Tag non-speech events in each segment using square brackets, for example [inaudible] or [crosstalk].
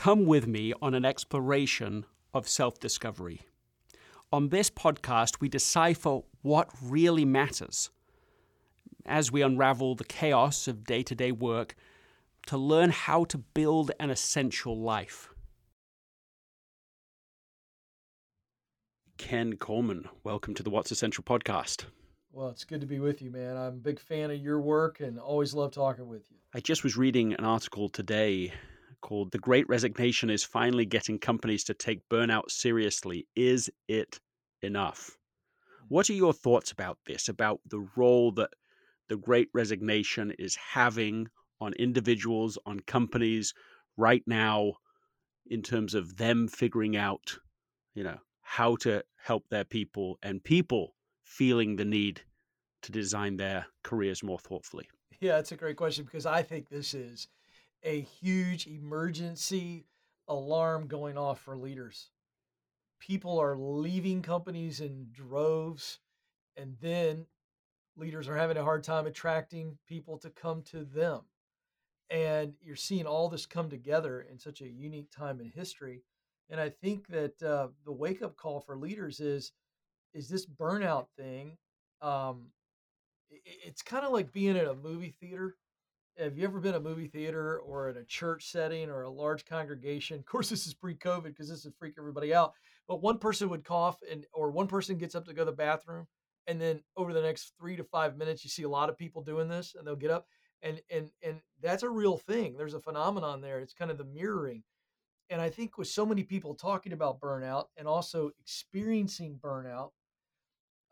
Come with me on an exploration of self discovery. On this podcast, we decipher what really matters as we unravel the chaos of day to day work to learn how to build an essential life. Ken Coleman, welcome to the What's Essential podcast. Well, it's good to be with you, man. I'm a big fan of your work and always love talking with you. I just was reading an article today called The Great Resignation is Finally Getting Companies to Take Burnout Seriously. Is it enough? What are mm-hmm. your thoughts about this, about the role that the Great Resignation is having on individuals, on companies right now, in terms of them figuring out, you know, how to help their people and people feeling the need to design their careers more thoughtfully? Yeah, that's a great question because I think this is a huge emergency alarm going off for leaders. People are leaving companies in droves, and then leaders are having a hard time attracting people to come to them. And you're seeing all this come together in such a unique time in history. And I think that uh, the wake up call for leaders is is this burnout thing. Um, it, it's kind of like being in a movie theater have you ever been a movie theater or in a church setting or a large congregation? Of course, this is pre-COVID because this would freak everybody out. But one person would cough, and or one person gets up to go to the bathroom, and then over the next three to five minutes, you see a lot of people doing this, and they'll get up, and and and that's a real thing. There's a phenomenon there. It's kind of the mirroring, and I think with so many people talking about burnout and also experiencing burnout,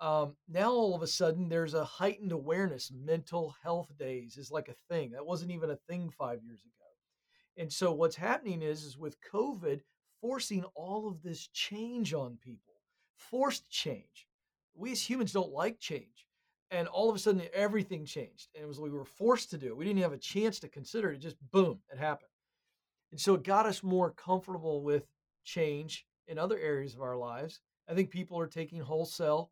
um, now all of a sudden there's a heightened awareness. Mental health days is like a thing that wasn't even a thing five years ago. And so what's happening is, is with COVID forcing all of this change on people, forced change. We as humans don't like change. And all of a sudden everything changed. And it was we were forced to do it. We didn't have a chance to consider it. Just boom, it happened. And so it got us more comfortable with change in other areas of our lives. I think people are taking wholesale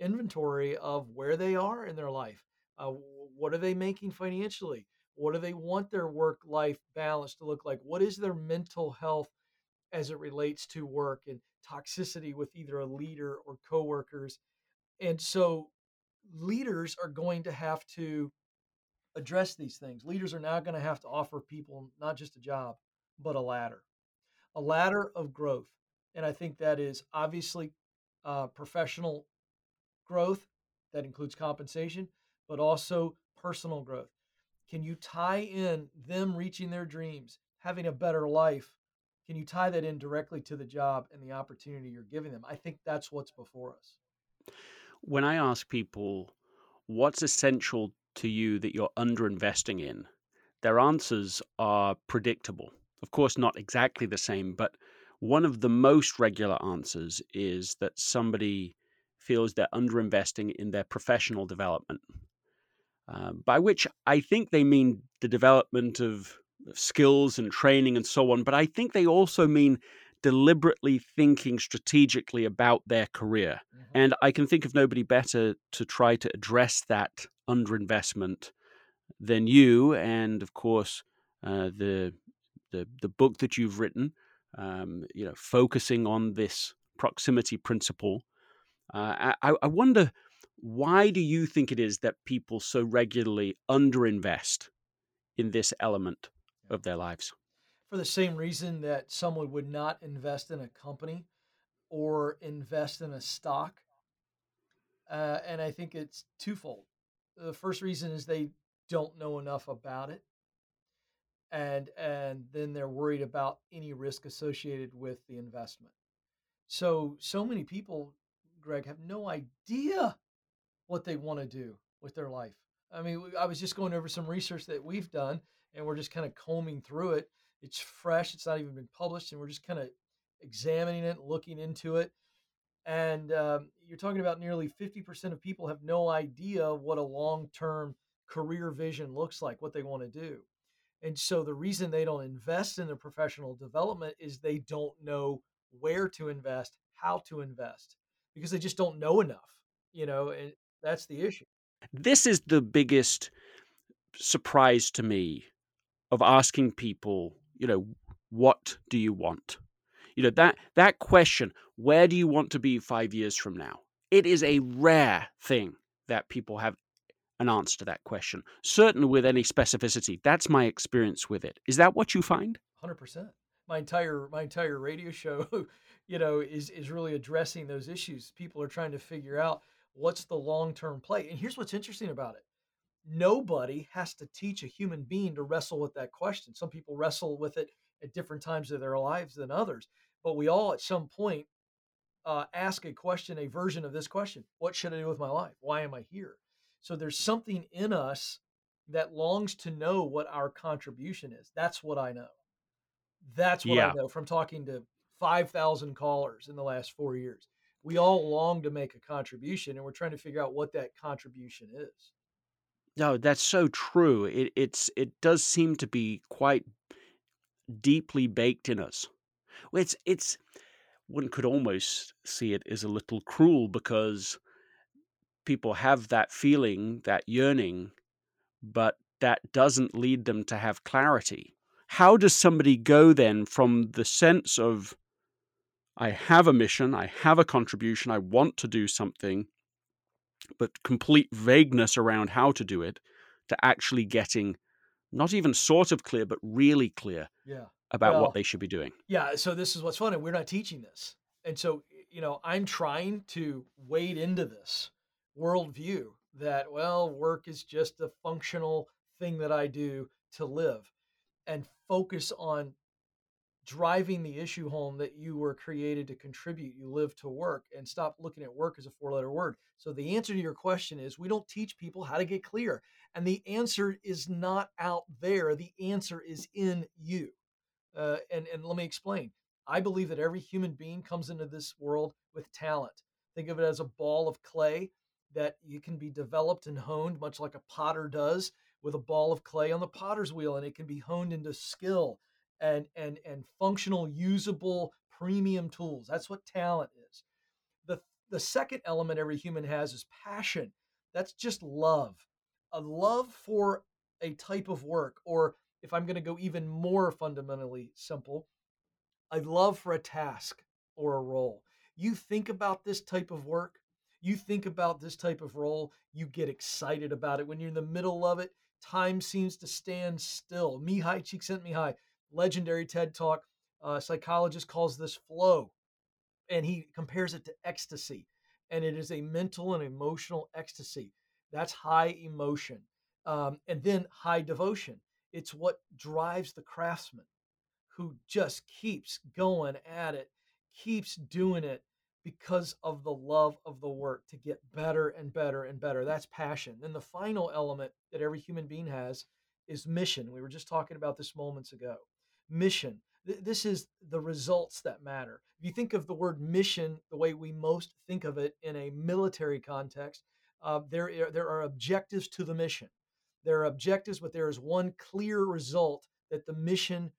inventory of where they are in their life. Uh, what are they making financially? What do they want their work life balance to look like? What is their mental health as it relates to work and toxicity with either a leader or coworkers? And so leaders are going to have to address these things. Leaders are now going to have to offer people not just a job, but a ladder, a ladder of growth. And I think that is obviously uh, professional growth that includes compensation, but also personal growth? Can you tie in them reaching their dreams, having a better life? Can you tie that in directly to the job and the opportunity you're giving them? I think that's what's before us. When I ask people what's essential to you that you're underinvesting in, their answers are predictable. Of course, not exactly the same, but one of the most regular answers is that somebody feels they're underinvesting in their professional development. Uh, by which I think they mean the development of skills and training and so on, but I think they also mean deliberately thinking strategically about their career. Mm-hmm. And I can think of nobody better to try to address that underinvestment than you, and of course, uh, the, the the book that you've written, um, you know, focusing on this proximity principle uh, I, I wonder why do you think it is that people so regularly underinvest in this element of their lives? For the same reason that someone would not invest in a company or invest in a stock. Uh, and I think it's twofold. The first reason is they don't know enough about it. And and then they're worried about any risk associated with the investment. So so many people Greg, have no idea what they want to do with their life. I mean, I was just going over some research that we've done, and we're just kind of combing through it. It's fresh; it's not even been published, and we're just kind of examining it, looking into it. And um, you're talking about nearly 50% of people have no idea what a long-term career vision looks like, what they want to do. And so the reason they don't invest in their professional development is they don't know where to invest, how to invest because they just don't know enough, you know, and that's the issue. This is the biggest surprise to me of asking people, you know, what do you want? You know, that that question, where do you want to be 5 years from now? It is a rare thing that people have an answer to that question. Certainly with any specificity. That's my experience with it. Is that what you find? 100%. My entire my entire radio show, [laughs] you know, is is really addressing those issues. People are trying to figure out what's the long-term play. And here's what's interesting about it. Nobody has to teach a human being to wrestle with that question. Some people wrestle with it at different times of their lives than others, but we all at some point uh, ask a question, a version of this question What should I do with my life? Why am I here? So there's something in us that longs to know what our contribution is. That's what I know. That's what Yeah. I know from talking to 5,000 callers in the last four years. We all long to make a contribution and we're trying to figure out what that contribution is. No, that's so true. It it's it does seem to be quite deeply baked in us. It's it's one could almost see it as a little cruel because people have that feeling, that yearning, but that doesn't lead them to have clarity. How does somebody go then from the sense of I have a mission, I have a contribution, I want to do something, but complete vagueness around how to do it, to actually getting not even sort of clear, but really clear Yeah. about what they should be doing? yeah. So this is what's funny. We're not teaching this. And so, you know, I'm trying to wade into this worldview that, well, work is just a functional thing that I do to live and focus on driving the issue home that you were created to contribute. You live to work and stop looking at work as a four letter word. So, the answer to your question is we don't teach people how to get clear. And the answer is not out there, the answer is in you. Uh, and, and let me explain. I believe that every human being comes into this world with talent. Think of it as a ball of clay that you can be developed and honed, much like a potter does with a ball of clay on the potter's wheel, and it can be honed into skill and and and functional, usable, premium tools. That's what talent is. The the second element every human has is passion. That's just love. A love for a type of work, or if I'm going to go even more fundamentally simple, a love for a task or a role. You think about this type of work, you think about this type of role, you get excited about it. When you're in the middle of it, time seems to stand still. Mihaly Csikszentmihalyi, legendary TED Talk uh, psychologist, calls this flow, and he compares it to ecstasy. And it is a mental and emotional ecstasy. That's high emotion. Um, and then high devotion. It's what drives the craftsman who just keeps going at it, keeps doing it because of the love of the work to get better and better and better. That's passion. Then the final element that every human being has is mission. We were just talking about this moments ago. Mission. Th- This is the results that matter. If you think of the word mission the way we most think of it in a military context, uh, there, there are objectives to the mission. There are objectives, but there is one clear result that the mission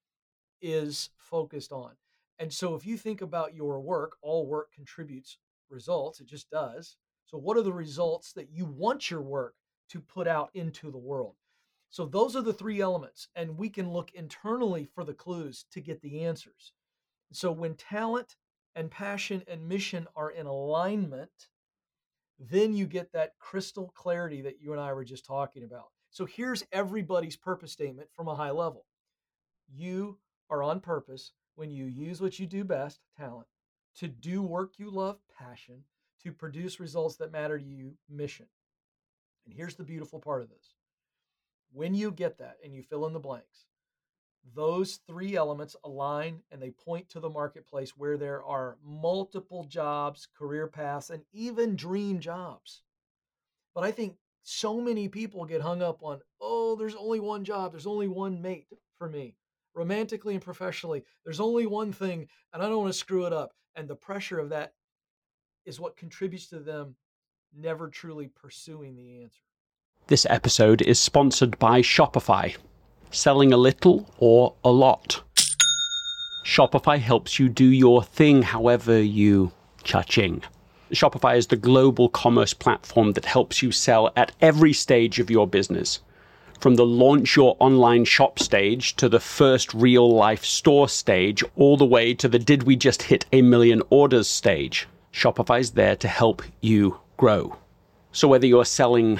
is focused on. And so if you think about your work, all work contributes results, it just does. So what are the results that you want your work to put out into the world? So those are the three elements and we can look internally for the clues to get the answers. So when talent and passion and mission are in alignment, then you get that crystal clarity that you and I were just talking about. So here's everybody's purpose statement from a high level. You are on purpose when you use what you do best, talent, to do work you love, passion, to produce results that matter to you, mission. And here's the beautiful part of this. When you get that and you fill in the blanks, those three elements align and they point to the marketplace where there are multiple jobs, career paths, and even dream jobs. But I think so many people get hung up on, oh, there's only one job, there's only one mate for me, romantically and professionally. There's only one thing, and I don't want to screw it up. And the pressure of that is what contributes to them never truly pursuing the answer. This episode is sponsored by Shopify. Selling a little or a lot. Shopify helps you do your thing however you cha-ching. Shopify is the global commerce platform that helps you sell at every stage of your business. from the launch your online shop stage to the first real life store stage, all the way to the did we just hit a million orders stage. Shopify's there to help you grow. So whether you're selling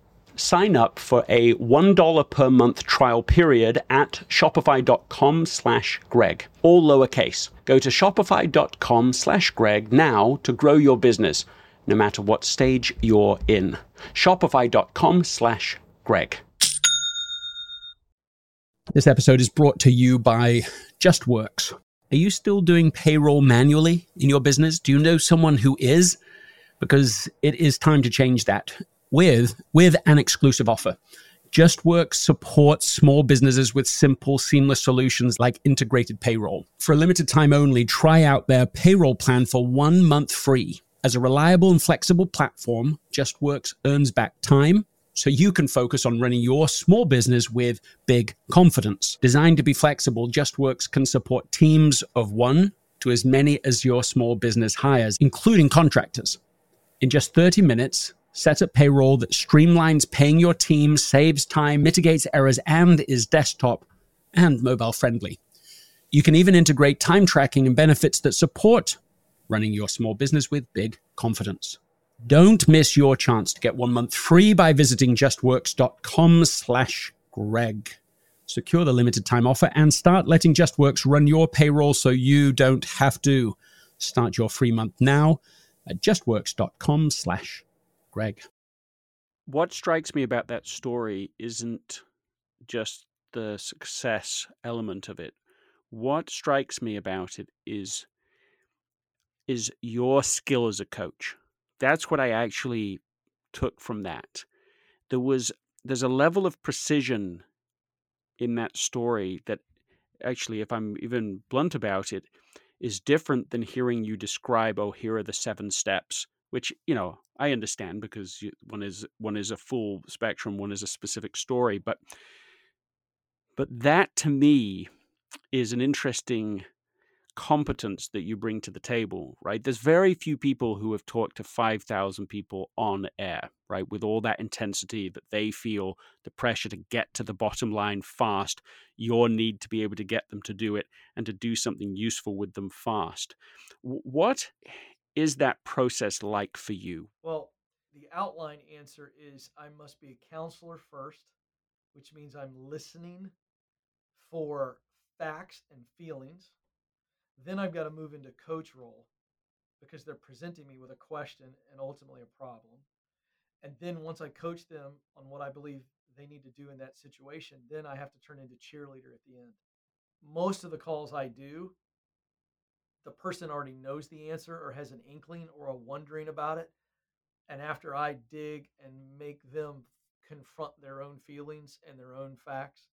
Sign up for a $1 per month trial period at shopify.com slash Greg, all lowercase. Go to shopify.com slash Greg now to grow your business, no matter what stage you're in. Shopify.com slash Greg. This episode is brought to you by JustWorks. Are you still doing payroll manually in your business? Do you know someone who is? Because it is time to change that with, with an exclusive offer. JustWorks supports small businesses with simple, seamless solutions like integrated payroll. For a limited time only, try out their payroll plan for one month free. As a reliable and flexible platform, JustWorks earns back time so you can focus on running your small business with big confidence. Designed to be flexible, JustWorks can support teams of one to as many as your small business hires, including contractors. In just 30 minutes, set up payroll that streamlines paying your team, saves time, mitigates errors, and is desktop and mobile friendly. You can even integrate time tracking and benefits that support running your small business with big confidence. Don't miss your chance to get one month free by visiting justworks.com slash Greg. Secure the limited time offer and start letting JustWorks run your payroll so you don't have to. Start your free month now at justworks.com slash Greg. What strikes me about that story isn't just the success element of it. What strikes me about it is is your skill as a coach that's what I actually took from that. There was there's a level of precision in that story that actually, if I'm even blunt about it, is different than hearing you describe, oh, here are the seven steps, which, you know, I understand because one is one is a full spectrum, one is a specific story, but but that to me is an interesting competence that you bring to the table, right? There's very few people who have talked to 5,000 people on air, right? With all that intensity that they feel the pressure to get to the bottom line fast, your need to be able to get them to do it and to do something useful with them fast. What is that process like for you? Well, the outline answer is I must be a counselor first, which means I'm listening for facts and feelings then I've got to move into coach role because they're presenting me with a question and ultimately a problem. And then once I coach them on what I believe they need to do in that situation, then I have to turn into cheerleader at the end. Most of the calls I do, the person already knows the answer or has an inkling or a wondering about it. And after I dig and make them confront their own feelings and their own facts,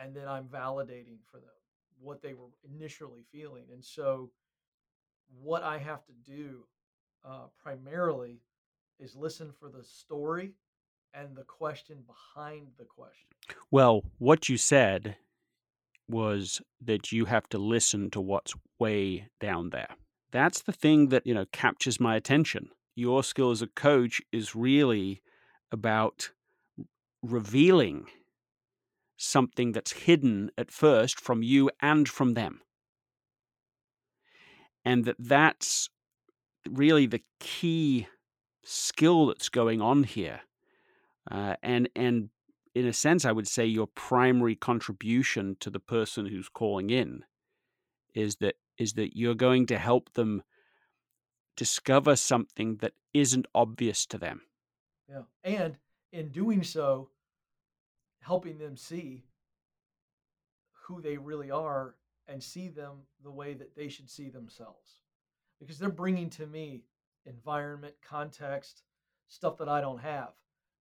and then I'm validating for them what they were initially feeling. And so, what I have to do uh, primarily is listen for the story and the question behind the question. Well, what you said was that you have to listen to what's way down there. That's the thing that, you know, captures my attention. Your skill as a coach is really about revealing something that's hidden at first from you and from them. And that that's really the key skill that's going on here. Uh, and and in a sense, I would say your primary contribution to the person who's calling in is that is that you're going to help them discover something that isn't obvious to them. Yeah. And in doing so, helping them see who they really are and see them the way that they should see themselves. Because they're bringing to me environment, context, stuff that I don't have.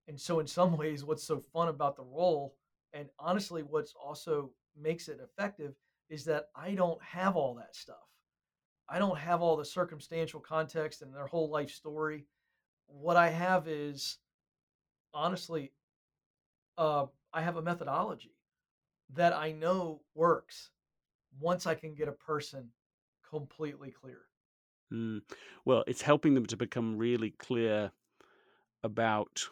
And so, in some [laughs] ways, what's so fun about the role, and honestly, what's also makes it effective, is that I don't have all that stuff. I don't have all the circumstantial context and their whole life story. What I have is, honestly, uh, I have a methodology that I know works once I can get a person completely clear. Mm. Well, it's helping them to become really clear about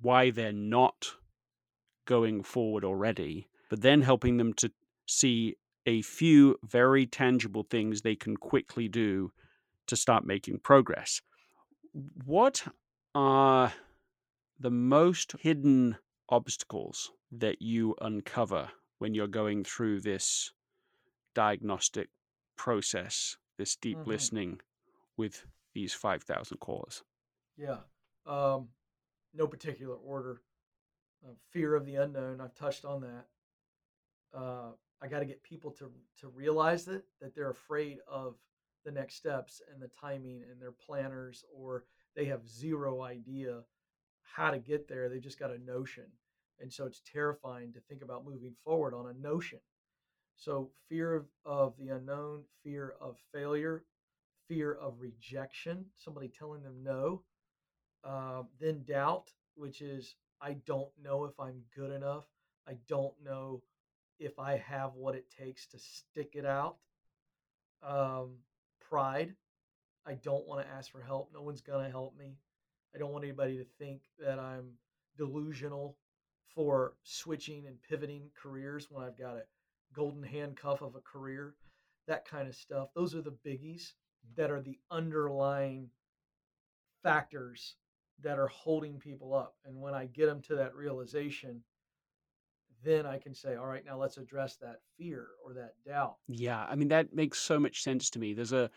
why they're not going forward already, but then helping them to see a few very tangible things they can quickly do to start making progress. What are the most hidden obstacles that you uncover when you're going through this diagnostic process, this deep hmm listening with these 5,000 callers? Yeah. Um, no particular order. Uh, fear of the unknown. I've touched on that. Uh, I got to get people to to realize that that they're afraid of the next steps and the timing and their planners or they have zero idea how to get there. They just got a notion. And so it's terrifying to think about moving forward on a notion. So fear of, of the unknown, fear of failure, fear of rejection, somebody telling them no, uh, then doubt, which is I don't know if I'm good enough. I don't know if I have what it takes to stick it out. Um, pride. I don't want to ask for help. No one's going to help me. I don't want anybody to think that I'm delusional for switching and pivoting careers when I've got a golden handcuff of a career, that kind of stuff. Those are the biggies that are the underlying factors that are holding people up. And when I get them to that realization, then I can say, all right, now let's address that fear or that doubt. Yeah, I mean that makes so much sense to me. There's a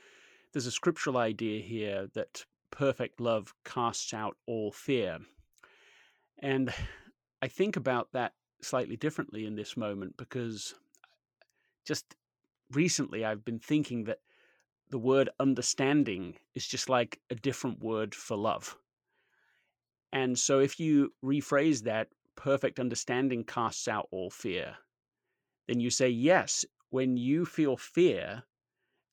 there's a scriptural idea here that perfect love casts out all fear. And I think about that slightly differently in this moment because just recently I've been thinking that the word understanding is just like a different word for love. And so if you rephrase that, perfect understanding casts out all fear, then you say, yes, when you feel fear,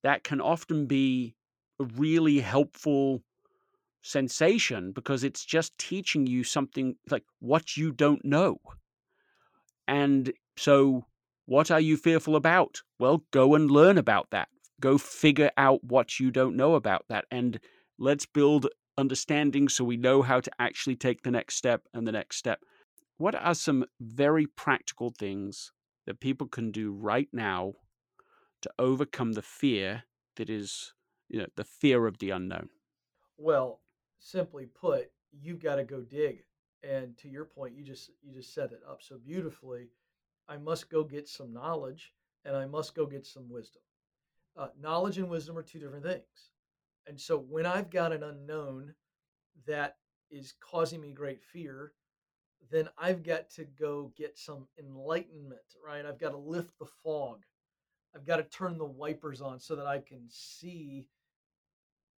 that can often be a really helpful sensation because it's just teaching you something like what you don't know. And so, what are you fearful about? Well, go and learn about that. Go figure out what you don't know about that. And let's build understanding so we know how to actually take the next step and the next step. What are some very practical things that people can do right now to overcome the fear that is, you know, the fear of the unknown? Well, simply put, you've got to go dig. And to your point, you just you just set it up so beautifully. I must go get some knowledge and I must go get some wisdom. Uh, knowledge and wisdom are two different things. And so when I've got an unknown that is causing me great fear, then I've got to go get some enlightenment, right? I've got to lift the fog. I've got to turn the wipers on so that I can see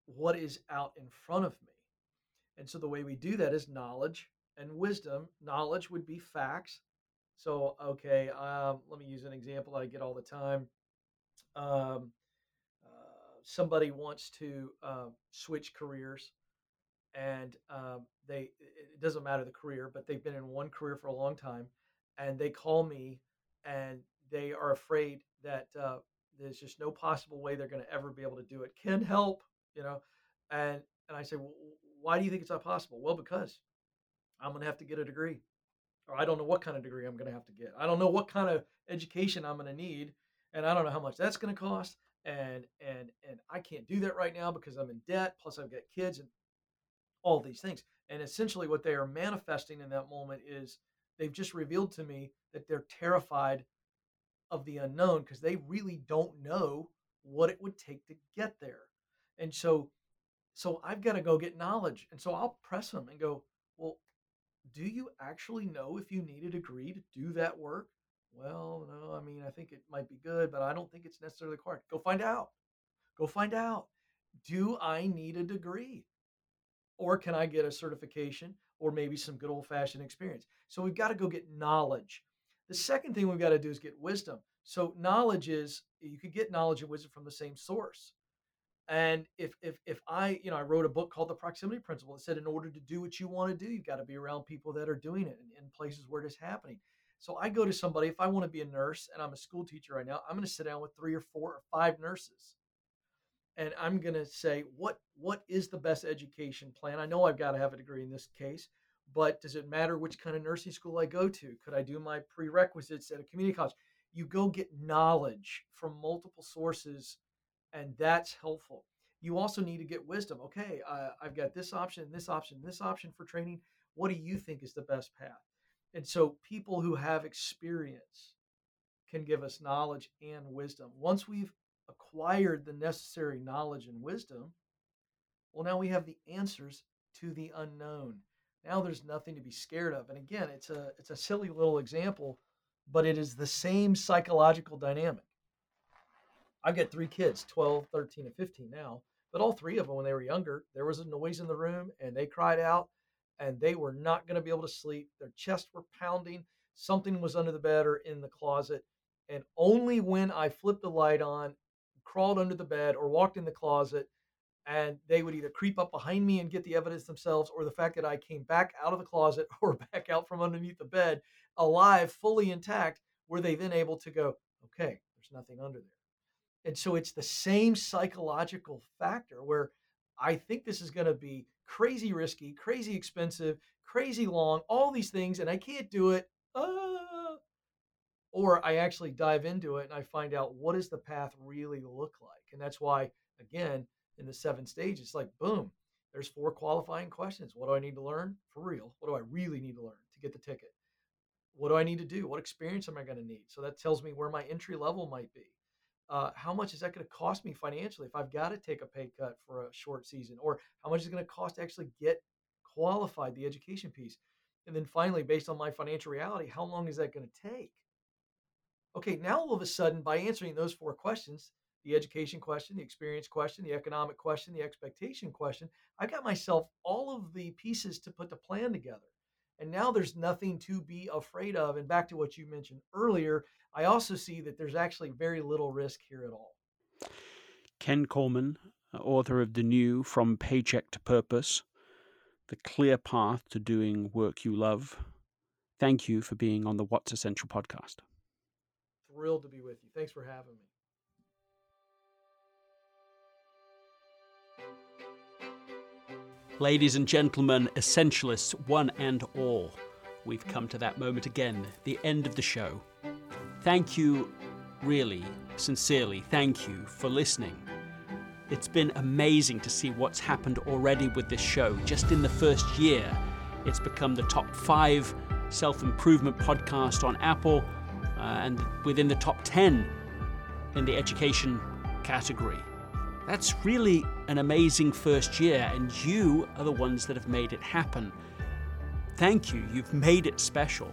what is out in front of me. And so the way we do that is knowledge and wisdom. Knowledge would be facts. So, okay, um, let me use an example I get all the time. Um, somebody wants to uh, switch careers and um, they it doesn't matter the career but they've been in one career for a long time and they call me and they are afraid that uh, there's just no possible way they're going to ever be able to do it. Can help you know and and i say well, why do you think it's not possible? Well because i'm going to have to get a degree or i don't know what kind of degree i'm going to have to get. I don't know what kind of education i'm going to need and i don't know how much that's going to cost and and and i can't do that right now because i'm in debt plus i've got kids and all these things. And essentially, what they are manifesting in that moment is they've just revealed to me that they're terrified of the unknown because they really don't know what it would take to get there. And so, so I've got to go get knowledge. And so I'll press them and go, well, do you actually know if you need a degree to do that work? Well, no, I mean, I think it might be good, but I don't think it's necessarily required. Go find out. Go find out. Do I need a degree? Or can I get a certification or maybe some good old fashioned experience? So we've got to go get knowledge. The second thing we've got to do is get wisdom. So knowledge is you could get knowledge and wisdom from the same source. And if if if I, you know, I wrote a book called The Proximity Principle. It said in order to do what you want to do, you've got to be around people that are doing it in, in places where it is happening. So I go to somebody, if I want to be a nurse and I'm a school teacher right now, I'm going to sit down with three or four or five nurses. And I'm going to say, what what is the best education plan? I know I've got to have a degree in this case, but does it matter which kind of nursing school I go to? Could I do my prerequisites at a community college? You go get knowledge from multiple sources, and that's helpful. You also need to get wisdom. Okay, I've got this option, this option, this option for training. What do you think is the best path? And so, people who have experience can give us knowledge and wisdom. Once we've acquired the necessary knowledge and wisdom, well, now we have the answers to the unknown. Now there's nothing to be scared of. And again, it's a it's a silly little example, but it is the same psychological dynamic. I've got three kids, 12, 13, and 15 now, but all three of them when they were younger, there was a noise in the room and they cried out and they were not going to be able to sleep. Their chests were pounding. Something was under the bed or in the closet. And only when I flipped the light on, crawled under the bed, or walked in the closet and they would either creep up behind me and get the evidence themselves or the fact that i came back out of the closet [laughs] or back out from underneath the bed alive fully intact were they then able to go okay there's nothing under there and so it's the same psychological factor where i think this is going to be crazy risky crazy expensive crazy long all these things and i can't do it uh, or i actually dive into it and i find out what does the path really look like and that's why again in the seven stages, like boom, there's four qualifying questions. What do I need to learn for real? What do I really need to learn to get the ticket? What do I need to do? What experience am I going to need? So that tells me where my entry level might be. Uh, how much is that going to cost me financially if I've got to take a pay cut for a short season? Or how much is it going to cost to actually get qualified, the education piece? And then finally, based on my financial reality, how long is that going to take? Okay, now all of a sudden, by answering those four questions, the education question, the experience question, the economic question, the expectation question I've got myself all of the pieces to put the plan together. And now there's nothing to be afraid of. And back to what you mentioned earlier, I also see that there's actually very little risk here at all. Ken Coleman, uh, author of the new From Paycheck to Purpose, The Clear Path to Doing Work You Love. Thank you for being on the What's Essential podcast. Thrilled to be with you. Thanks for having me. Ladies and gentlemen, essentialists, one and all, we've come to that moment again, the end of the show. Thank you, really, sincerely, thank you for listening. It's been amazing to see what's happened already with this show. Just in the first year, it's become the top five self improvement podcast on Apple uh, and within the top 10 in the education category. That's really an amazing first year, and you are the ones that have made it happen. Thank you, you've made it special.